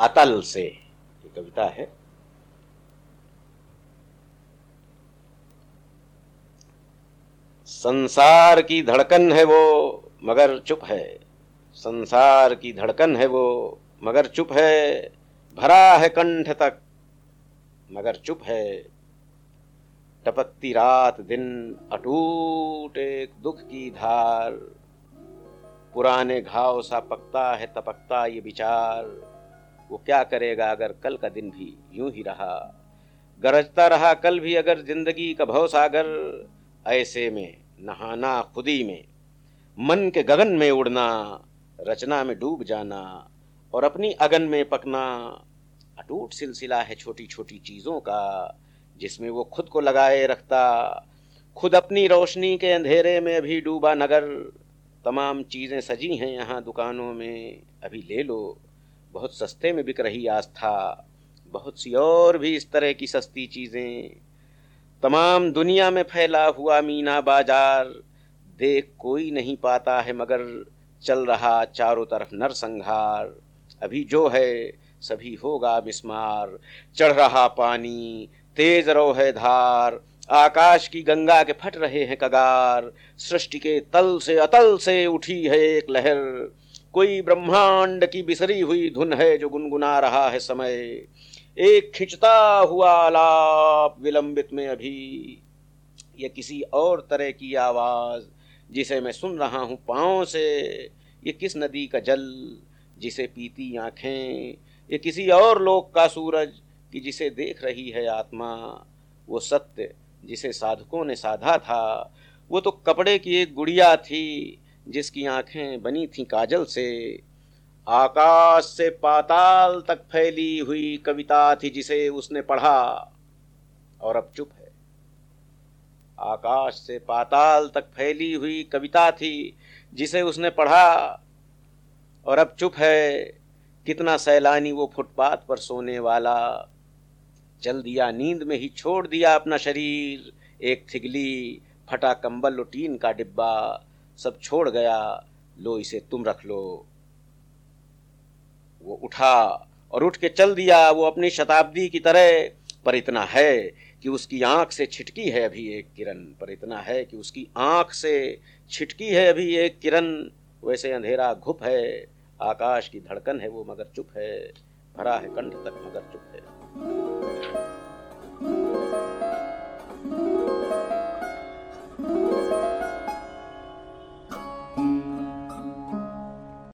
अतल से, ये कविता है। संसार की धड़कन है वो, मगर चुप है। संसार की धड़कन है वो, मगर चुप है। भरा है कंठ तक, मगर चुप है। टपकती रात दिन, अटूट एक दुख की धार। पुराने घाव सा पकता है, तपकता ये विचार। वो क्या करेगा अगर कल का दिन भी यूँ ही रहा? गरजता रहा कल भी अगर ज़िंदगी का भव सागर ऐसे में, नहाना खुदी में, मन के गगन में उड़ना, रचना में डूब जाना और अपनी अगन में पकना, अटूट सिलसिला है छोटी छोटी चीज़ों का जिसमें वो खुद को लगाए रखता। खुद अपनी रोशनी के अंधेरे में अभी डूबा नगर, तमाम चीज़ें सजी हैं यहाँ दुकानों में, अभी ले लो। बहुत सस्ते में बिक रही आस्था, बहुत सी और भी इस तरह की सस्ती चीज़ें। तमाम दुनिया में फैला हुआ मीना बाज़ार देख कोई नहीं पाता है, मगर चल रहा चारों तरफ़ नरसंहार। अभी जो है, सभी होगा बिस्मार। चढ़ रहा पानी, तेज रो है धार। आकाश की गंगा के फट रहे हैं कगार। सृष्टि के तल से अतल से उठी है एक लहर। कोई ब्रह्मांड की बिसरी हुई धुन है जो गुनगुना रहा है समय। एक खिंचता हुआ आलाप विलंबित में अभी, ये किसी और तरह की आवाज़ जिसे मैं सुन रहा हूँ पाँव से, ये किस नदी का जल जिसे पीती आँखें, ये किसी और लोक का सूरज कि जिसे देख रही है आत्मा, वो सत्य जिसे साधकों ने साधा था। वो तो कपड़े की एक गुड़िया थी जिसकी आँखें बनी थी काजल से, आकाश से पाताल तक फैली हुई कविता थी जिसे उसने पढ़ा, और अब चुप है। आकाश से पाताल तक फैली हुई कविता थी जिसे उसने पढ़ा, और अब चुप है, कितना सैलानी वो फुटपाथ पर सोने वाला। चल दिया नींद में ही छोड़ दिया अपना शरीर, एक थिगली फटा कंबल लुटीन का डिब्बा सब छोड़ गया, लो इसे तुम रख लो। वो उठा और उठ के चल दिया, वो अपनी शताब्दी की तरह। पर इतना है कि उसकी आँख से छिटकी है अभी एक किरण। पर इतना है कि उसकी आँख से छिटकी है अभी एक किरण। वैसे अंधेरा घुप है, आकाश की धड़कन है वो मगर चुप है, भरा है कंठ तक मगर चुप है।